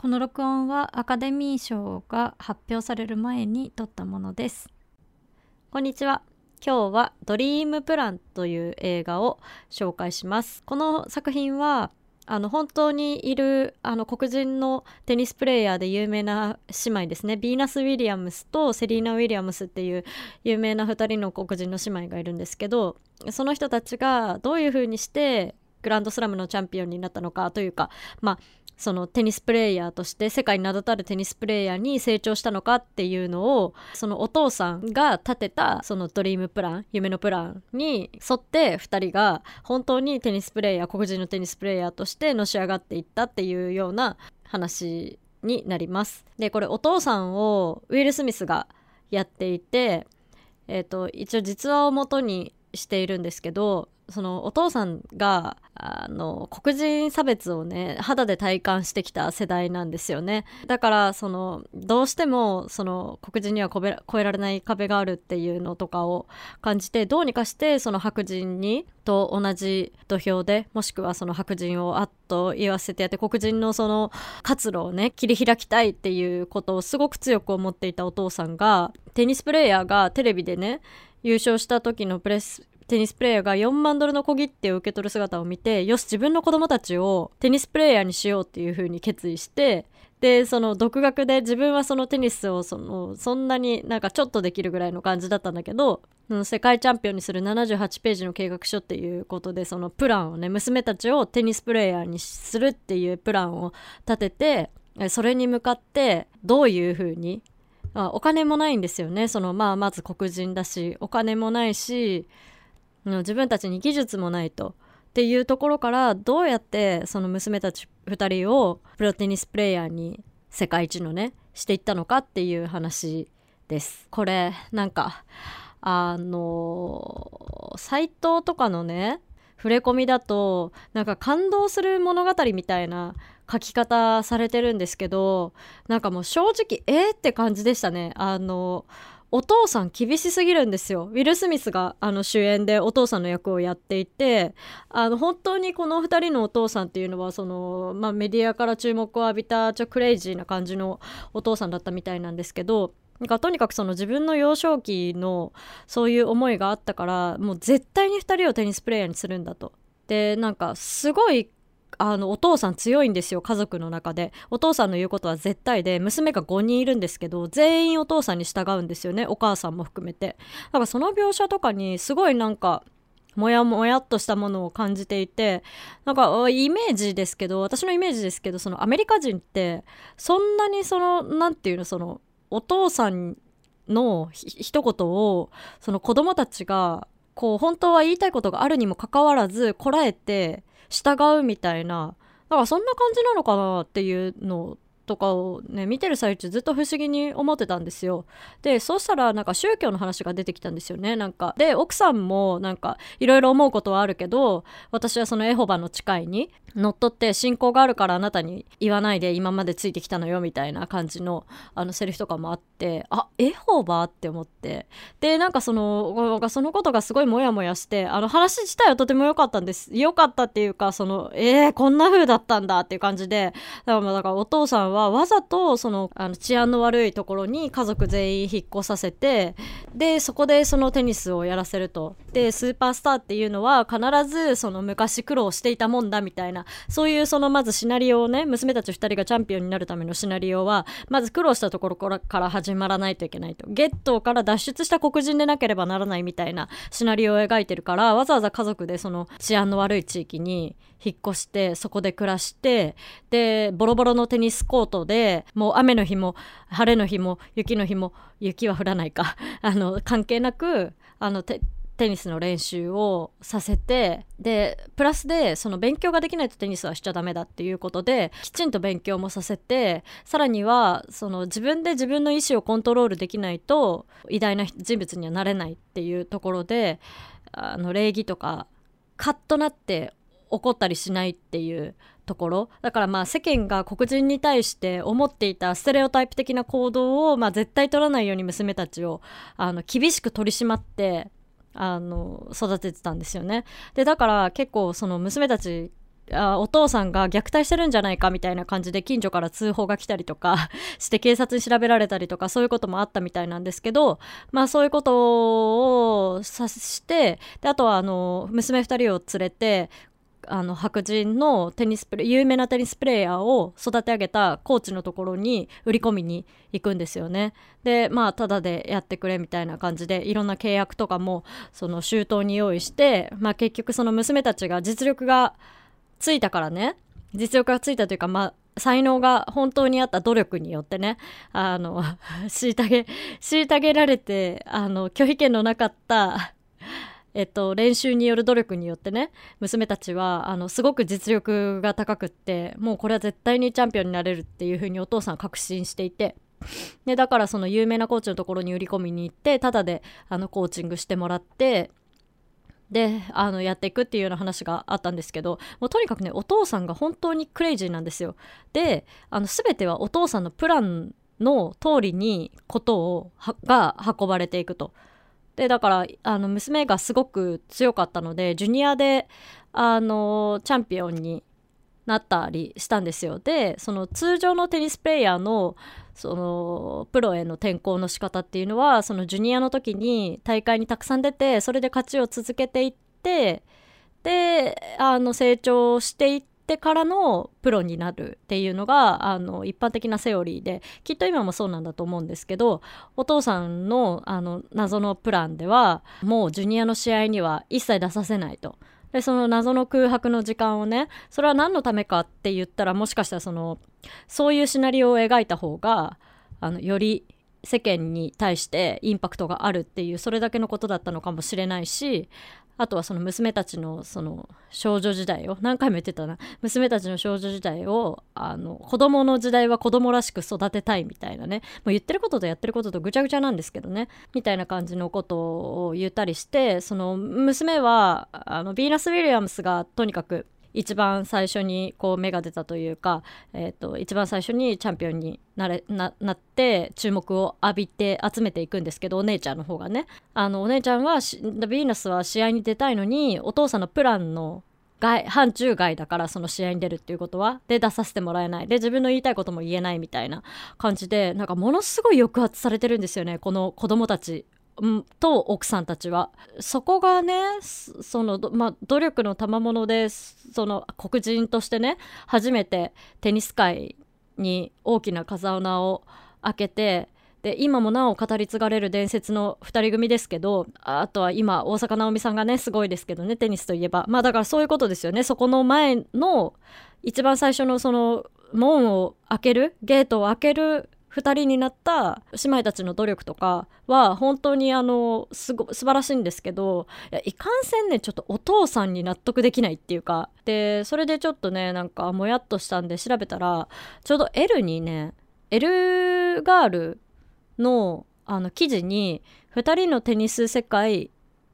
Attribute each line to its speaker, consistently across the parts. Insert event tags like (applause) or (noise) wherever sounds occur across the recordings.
Speaker 1: この録音はアカデミー賞が発表される前に撮ったものです。こんにちは。今日はドリームプランという映画を紹介します。この作品はあの本当にいるあの黒人のテニスプレーヤーで有名な姉妹ですね。ビーナス・ウィリアムスとセリーナ・ウィリアムスっていう有名な2人の黒人の姉妹がいるんですけどその人たちがどういうふうにしてグランドスラムのチャンピオンになったのかというかまあそのテニスプレーヤーとして世界に名だたるテニスプレーヤーに成長したのかっていうのをそのお父さんが立てたそのドリームプラン夢のプランに沿って2人が本当にテニスプレーヤー黒人のテニスプレーヤーとしてのし上がっていったっていうような話になります。でこれお父さんをウィル・スミスがやっていて、えーと、一応実話をもとにしているんですけどそのお父さんがあの黒人差別をね肌で体感してきた世代なんですよね。だからそのどうしてもその黒人には越えられない壁があるっていうのとかを感じてどうにかしてその白人にと同じ土俵でもしくはその白人をあっと言わせてやって黒人のその活路をね切り開きたいっていうことをすごく強く思っていたお父さんがテニスプレーヤーがテレビでね優勝した時のプレステニスプレーヤーが4万ドルの小切手を受け取る姿を見て、よし、自分の子供たちをテニスプレーヤーにしようっていう風に決意して、で、その独学で自分はそのテニスをその、そんなになんかちょっとできるぐらいの感じだったんだけど、世界チャンピオンにする78ページの計画書っていうことで、そのプランをね、娘たちをテニスプレーヤーにするっていうプランを立てて、それに向かってどういう風にあお金もないんですよねそのまあまず黒人だしお金もないし自分たちに技術もないとっていうところからどうやってその娘たち2人をプロテニスプレーヤーに世界一のねしていったのかっていう話です。これなんかあのサイトとかのね触れ込みだとなんか感動する物語みたいな書き方されてるんですけどなんかもう正直えー、って感じでしたね。あのお父さん厳しすぎるんですよ。ウィル・スミスがあの主演でお父さんの役をやっていて、あの本当にこの2人のお父さんっていうのはその、まあ、メディアから注目を浴びたちょクレイジーな感じのお父さんだったみたいなんですけど、かとにかくその自分の幼少期のそういう思いがあったからもう絶対に2人をテニスプレーヤーにするんだと。でなんかすごいあのお父さん強いんですよ家族の中でお父さんの言うことは絶対で娘が5人いるんですけど全員お父さんに従うんですよねお母さんも含めてだからその描写とかにすごいなんかもやもやっとしたものを感じていてなんかイメージですけど私のイメージですけどそのアメリカ人ってそんなにその何て言うのそのお父さんの一言をその子供たちがこう本当は言いたいことがあるにもかかわらずこらえて従うみたいなだからそんな感じなのかなっていうのとかをね見てる最中ずっと不思議に思ってたんですよ。でそうしたらなんか宗教の話が出てきたんですよね。なんかで奥さんもなんかいろいろ思うことはあるけど私はそのエホバの誓いに乗っ取って信仰があるからあなたに言わないで今までついてきたのよみたいな感じのあのセリフとかもあってあエホバって思って。でなんかそのそのことがすごいモヤモヤしてあの話自体はとても良かったんです。良かったっていうかそのえー、こんな風だったんだっていう感じでだからだからお父さんははわざとそのあの治安の悪いところに家族全員引っ越させてでそこでそのテニスをやらせると。でスーパースターっていうのは必ずその昔苦労していたもんだみたいなそういうそのまずシナリオをね娘たち2人がチャンピオンになるためのシナリオはまず苦労したところから始まらないといけないと。ゲットから脱出した黒人でなければならないみたいなシナリオを描いてるからわざわざ家族でその治安の悪い地域に引っ越してそこで暮らしてでボロボロのテニスコートでもう雨の日も晴れの日も雪の日も雪は降らないか。(laughs) あの関係なくあのテニスの練習をさせてでプラスでその勉強ができないとテニスはしちゃダメだっていうことできちんと勉強もさせてさらにはその自分で自分の意思をコントロールできないと偉大な人物にはなれないっていうところであの礼儀とかカッとなって怒ったりしないっていうところ。だからまあ世間が黒人に対して思っていたステレオタイプ的な行動をまあ絶対取らないように娘たちをあの厳しく取り締まってあの育ててたんですよね。でだから結構その娘たちあお父さんが虐待してるんじゃないかみたいな感じで近所から通報が来たりとか (laughs) して警察に調べられたりとかそういうこともあったみたいなんですけどまあそういうことをさしてであとはあの娘2人を連れてあの白人のテニスプレ有名なテニスプレーヤーを育て上げたコーチのところに売り込みに行くんですよね。でまあただでやってくれみたいな感じでいろんな契約とかもその周到に用意して、まあ、結局その娘たちが実力がついたからね実力がついたというかまあ才能が本当にあった努力によってねあの (laughs) 虐げ虐げられてあの拒否権のなかったえっと、練習による努力によってね娘たちはあのすごく実力が高くってもうこれは絶対にチャンピオンになれるっていうふうにお父さん確信していてでだからその有名なコーチのところに売り込みに行ってタダであのコーチングしてもらってであのやっていくっていうような話があったんですけどもうとにかくねお父さんが本当にクレイジーなんですよ。であの全てはお父さんのプランの通りにことをが運ばれていくと。でだからあの娘がすごく強かったのでジュニアであのチャンピオンになったりしたんですよ。でその通常のテニスプレーヤーのそのプロへの転向の仕方っていうのはそのジュニアの時に大会にたくさん出てそれで勝ちを続けていってであの成長していってってからのプロになるっていうのがあの一般的なセオリーできっと今もそうなんだと思うんですけどお父さんのあの謎のプランではもうジュニアの試合には一切出させないと。でその謎の空白の時間をねそれは何のためかって言ったらもしかしたらそのそういうシナリオを描いた方があのより世間に対してインパクトがあるっていうそれだけのことだったのかもしれないしあとはその娘たちのその少女時代を何回も言ってたな。娘たちの少女時代をあの子供の時代は子供らしく育てたいみたいなね。もう言ってることとやってることとぐちゃぐちゃなんですけどね。みたいな感じのことを言ったりしてその娘はあのビーナス・ウィリアムスがとにかく一番最初にこう芽が出たというか、えーと、一番最初にチャンピオンになれななって注目を浴びて集めていくんですけどお姉ちゃんの方がね。あのお姉ちゃんはヴィーナスは試合に出たいのにお父さんのプランの外範疇外だからその試合に出るっていうことはで出させてもらえない。で自分の言いたいことも言えないみたいな感じでなんかものすごい抑圧されてるんですよねこの子供たち。と奥さんたちは。そこがねその、まあ、努力の賜物でその黒人としてね初めてテニス界に大きな風穴を開けてで今もなお語り継がれる伝説の2人組ですけどあとは今大坂なおみさんがねすごいですけどねテニスといえば。まあだからそういうことですよね。そこの前の一番最初のその門を開けるゲートを開ける2人になった姉妹たちの努力とかは本当にあのすご素晴らしいんですけどいやいかんせんねちょっとお父さんに納得できないっていうか。でそれでちょっとねなんかもやっとしたんで調べたらちょうど L にね L ガールのあの記事に2人のテニス世界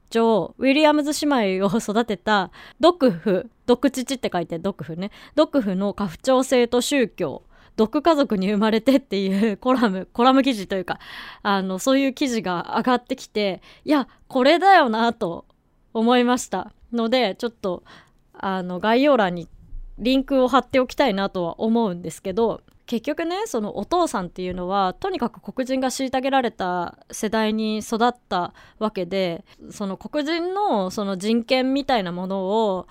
Speaker 1: 女王ウィリアムズ姉妹を育てたドクフドクチチって書いてドクフね。ドクフの家父長制と宗教毒家族に生まれてっていう (laughs) コラムコラム記事というかあのそういう記事が上がってきていやこれだよなと思いました。のでちょっとあの概要欄にリンクを貼っておきたいなとは思うんですけど結局ねそのお父さんっていうのはとにかく黒人が虐げられた世代に育ったわけでその黒人のその人権みたいなものを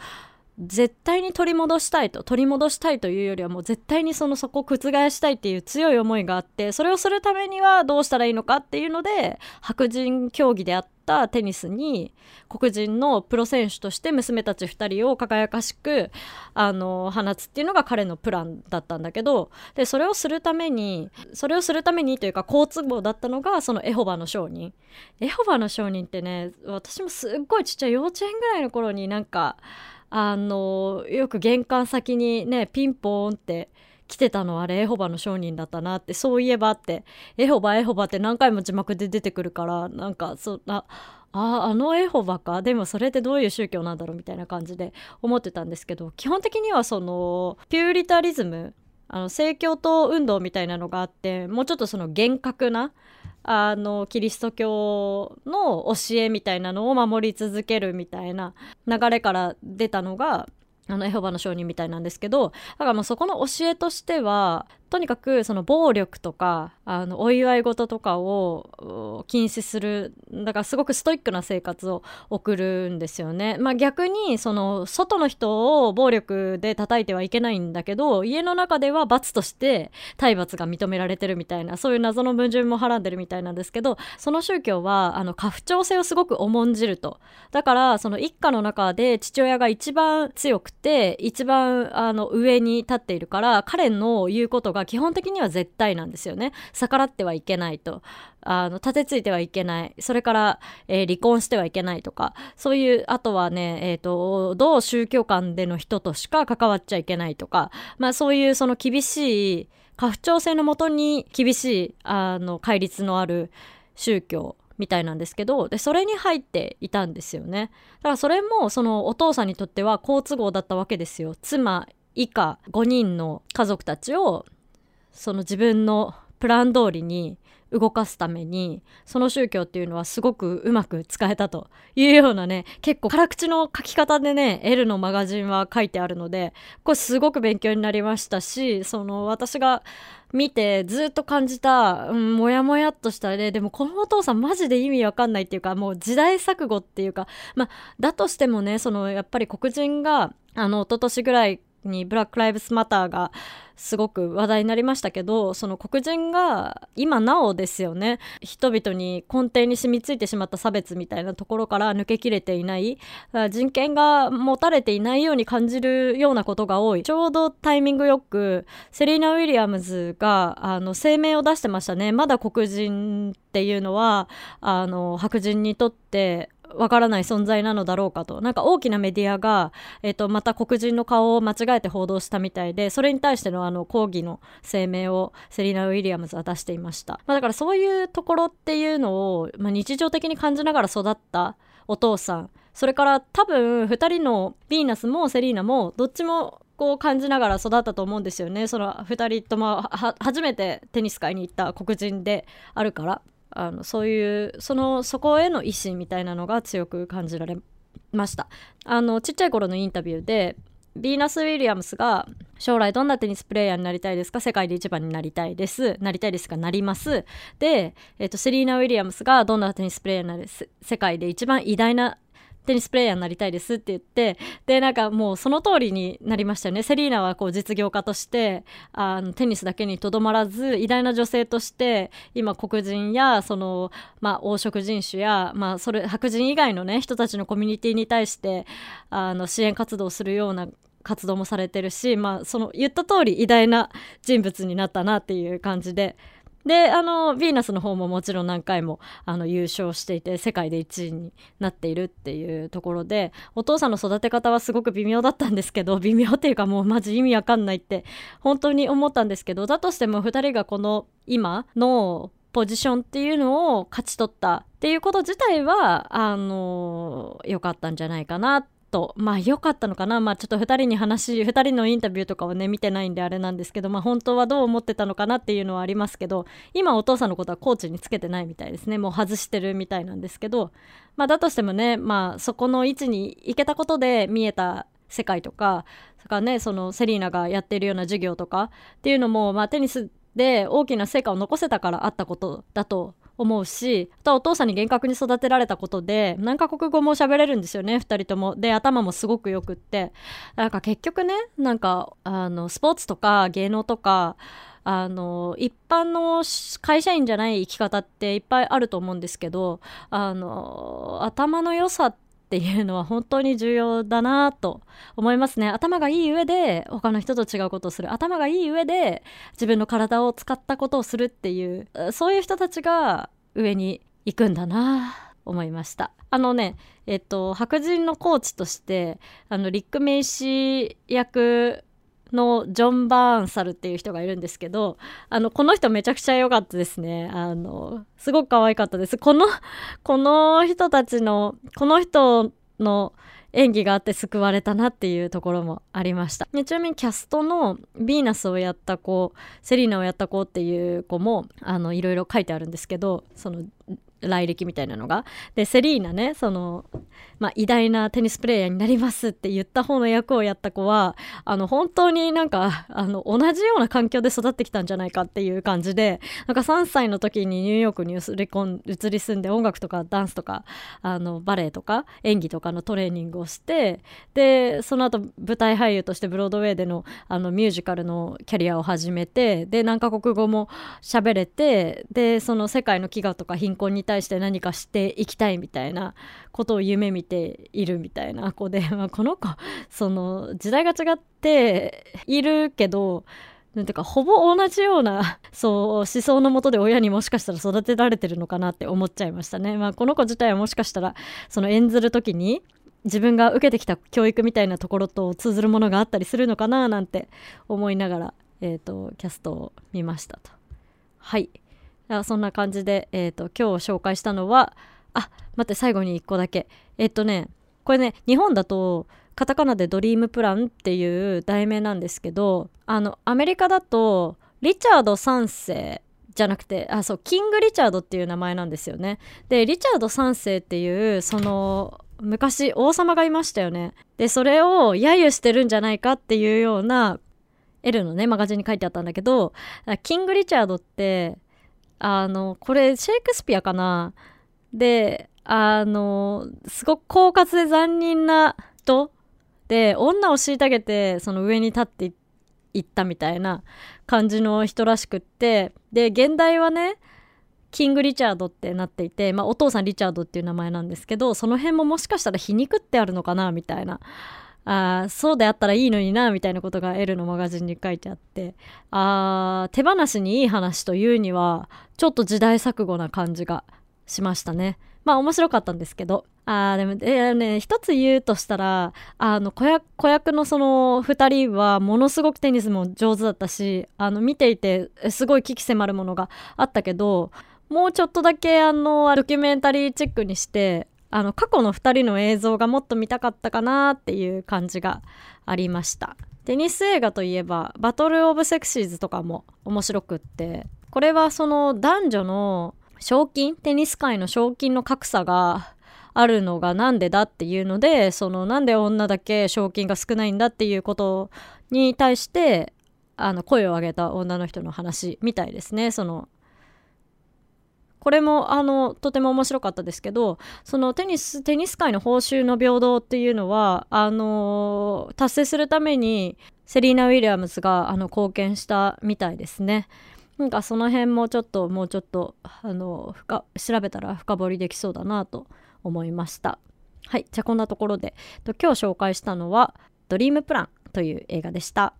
Speaker 1: 絶対に取り戻したいと取り戻したいというよりはもう絶対にそのそこを覆したいっていう強い思いがあってそれをするためにはどうしたらいいのかっていうので白人競技であったテニスに黒人のプロ選手として娘たち2人を輝かしくあの放つっていうのが彼のプランだったんだけどでそれをするためにそれをするためにというか好都合だったのがそのエホバの証人。エホバの証人ってね私もすっごいちっちゃい幼稚園ぐらいの頃になんかあのよく玄関先にねピンポーンって来てたのあれエホバの商人だったなってそういえばってエホバエホバって何回も字幕で出てくるからなんかそあああのエホバか？でもそれってどういう宗教なんだろうみたいな感じで思ってたんですけど基本的にはそのピューリタリズムあの正教徒運動みたいなのがあってもうちょっとその厳格なあのキリスト教の教えみたいなのを守り続けるみたいな流れから出たのがあのエホバの証人みたいなんですけどだからもうそこの教えとしてはとにかくその暴力とかあのお祝い事とかを禁止するだからすごくストイックな生活を送るんですよね。まあ、逆にその外の人を暴力で叩いてはいけないんだけど家の中では罰として体罰が認められてるみたいなそういう謎の矛盾もはらんでるみたいなんですけどその宗教はあの家父長制をすごく重んじると。だからその一家の中で父親が一番強くて一番あの上に立っているから彼の言うことが基本的には絶対なんですよね。逆らってはいけないと。あの立てついてはいけない。それから、えー、離婚してはいけないとか。そういうあとはね、えーと、同宗教間での人としか関わっちゃいけないとか、まあ、そういうその厳しい家父長制のもとに厳しいあの戒律のある宗教みたいなんですけど。でそれに入っていたんですよね。だからそれもそのお父さんにとっては好都合だったわけですよ。妻以下5人の家族たちをその自分のプラン通りに動かすためにその宗教っていうのはすごくうまく使えたというようなね結構辛口の書き方でね L のマガジンは書いてあるのでこれすごく勉強になりましたしその私が見てずっと感じた、うん、もやもやっとしたねでもこのお父さんマジで意味わかんないっていうかもう時代錯誤っていうかまあだとしてもねそのやっぱり黒人があの一昨年ぐらいにブラック・ライブスマターがすごく話題になりましたけどその黒人が今なおですよね。人々に根底に染みついてしまった差別みたいなところから抜けきれていない。人権が持たれていないように感じるようなことが多い。ちょうどタイミングよくセリーナ・ウィリアムズがあの声明を出してましたね。まだ黒人っていうのはあの白人にとってわからない存在なのだろうかと。なんか大きなメディアが、えーと、また黒人の顔を間違えて報道したみたいでそれに対してのあの抗議の声明をセリナ・ウィリアムズは出していました、まあ、だからそういうところっていうのを、まあ、日常的に感じながら育ったお父さん。それから多分2人のヴィーナスもセリーナもどっちもこう感じながら育ったと思うんですよね。その2人とも初めてテニス界に行った黒人であるから。あのそういうそのそこへの意志みたいなのが強く感じられましたあのちっちゃい頃のインタビューでヴィーナス・ウィリアムスが将来どんなテニスプレーヤーになりたいですか？世界で一番になりたいです。なりたいですかなります。で、えっ、ー、と、セリーナ・ウィリアムスがどんなテニスプレーヤーになる？世界で一番偉大なテニスプレーヤーになりたいですって言ってでなんかもうその通りになりましたよね。セリーナはこう実業家としてあのテニスだけにとどまらず偉大な女性として今黒人やその、まあ、黄色人種や、まあ、それ白人以外の、ね、人たちのコミュニティに対してあの支援活動をするような活動もされてるし、まあ、その言った通り偉大な人物になったなっていう感じでであのヴィーナスの方ももちろん何回もあの優勝していて世界で1位になっているっていうところでお父さんの育て方はすごく微妙だったんですけど (laughs) 微妙っていうかもうマジ意味わかんないって本当に思ったんですけどだとしても2人がこの今のポジションっていうのを勝ち取ったっていうこと自体はあの良かったんじゃないかなっとまあ良かったのかな。まあちょっと2人に話2人のインタビューとかをね見てないんであれなんですけどまあ本当はどう思ってたのかなっていうのはありますけど今お父さんのことはコーチにつけてないみたいですね。もう外してるみたいなんですけどまあだとしてもねまあそこの位置に行けたことで見えた世界とかそれからねそのセリーナがやっているような授業とかっていうのもまあテニスで大きな成果を残せたからあったことだと思うしあとはお父さんに厳格に育てられたことで何カ国語も喋れるんですよね2人とも。で頭もすごくよくって。なんか結局ねなんかあのスポーツとか芸能とかあの一般の会社員じゃない生き方っていっぱいあると思うんですけどあの頭の良さってっていうのは本当に重要だなと思いますね。頭がいい上で他の人と違うことをする。頭がいい上で自分の体を使ったことをするっていうそういう人たちが上に行くんだな思いました。あのねえっと白人のコーチとしてあのリック・メイシー役のジョン・バーンサルっていう人がいるんですけどあのこの人めちゃくちゃ良かったですねあのすごく可愛かったですこのこの人たちのこの人の演技があって救われたなっていうところもありました。ちなみにキャストのヴィーナスをやった子、セリーナをやった子っていう子も、あの、いろいろ書いてあるんですけど、その、来歴みたいなのが。でセリーナねその、まあ、偉大なテニスプレーヤーになりますって言った方の役をやった子はあの本当になんかあの同じような環境で育ってきたんじゃないかっていう感じでなんか3歳の時にニューヨークに移り込ん移り住んで音楽とかダンスとかあのバレエとか演技とかのトレーニングをしてでその後舞台俳優としてブロードウェイでのあのミュージカルのキャリアを始めてで何カ国語も喋れてでその世界の飢餓とか貧困に対対して何かしていきたいみたいなことを夢見ているみたいな子で、まあ、この子その時代が違っているけどなんていうかほぼ同じようなそう思想のもとで親にもしかしたら育てられてるのかなって思っちゃいましたね。まあ、この子自体はもしかしたらその演ずる時に自分が受けてきた教育みたいなところと通ずるものがあったりするのかななんて思いながら、えーと、キャストを見ましたと。はいそんな感じで、えーと、今日紹介したのはあ待って最後に1個だけ。えっ、ー、とねこれね日本だとカタカナでドリームプランっていう題名なんですけどあのアメリカだとリチャード3世じゃなくてあそうキング・リチャードっていう名前なんですよね。でリチャード3世っていうその昔王様がいましたよね。でそれを揶揄してるんじゃないかっていうような L のねマガジンに書いてあったんだけどキング・リチャードってあのこれシェイクスピアかな？であのすごく狡猾で残忍な人？で女を虐げてその上に立っていったみたいな感じの人らしくって。で現代はねキング・リチャードってなっていて、まあ、お父さんリチャードっていう名前なんですけどその辺ももしかしたら皮肉ってあるのかな？みたいなあそうであったらいいのになみたいなことが L のマガジンに書いてあってあ手放しにいい話というにはちょっと時代錯誤な感じがしましたね。まあ面白かったんですけど。あでも、えー、ね、一つ言うとしたら、あの子役、子役のその2人はものすごくテニスも上手だったし、あの見ていてすごい危機迫るものがあったけど、もうちょっとだけあのドキュメンタリーチックにしてあの過去の2人の映像がもっと見たかったかなっていう感じがありました。テニス映画といえばバトル・オブ・セクシーズとかも面白くってこれはその男女の賞金テニス界の賞金の格差があるのがなんでだっていうのでそのなんで女だけ賞金が少ないんだっていうことに対してあの声を上げた女の人の話みたいですね。そのこれもあのとても面白かったですけどそのテニステニス界の報酬の平等っていうのはあの達成するためにセリーナ・ウィリアムズがあの貢献したみたいですね。なんかその辺もちょっともうちょっとあの深調べたら深掘りできそうだなと思いました。はいじゃあこんなところで今日紹介したのは「ドリームプラン」という映画でした。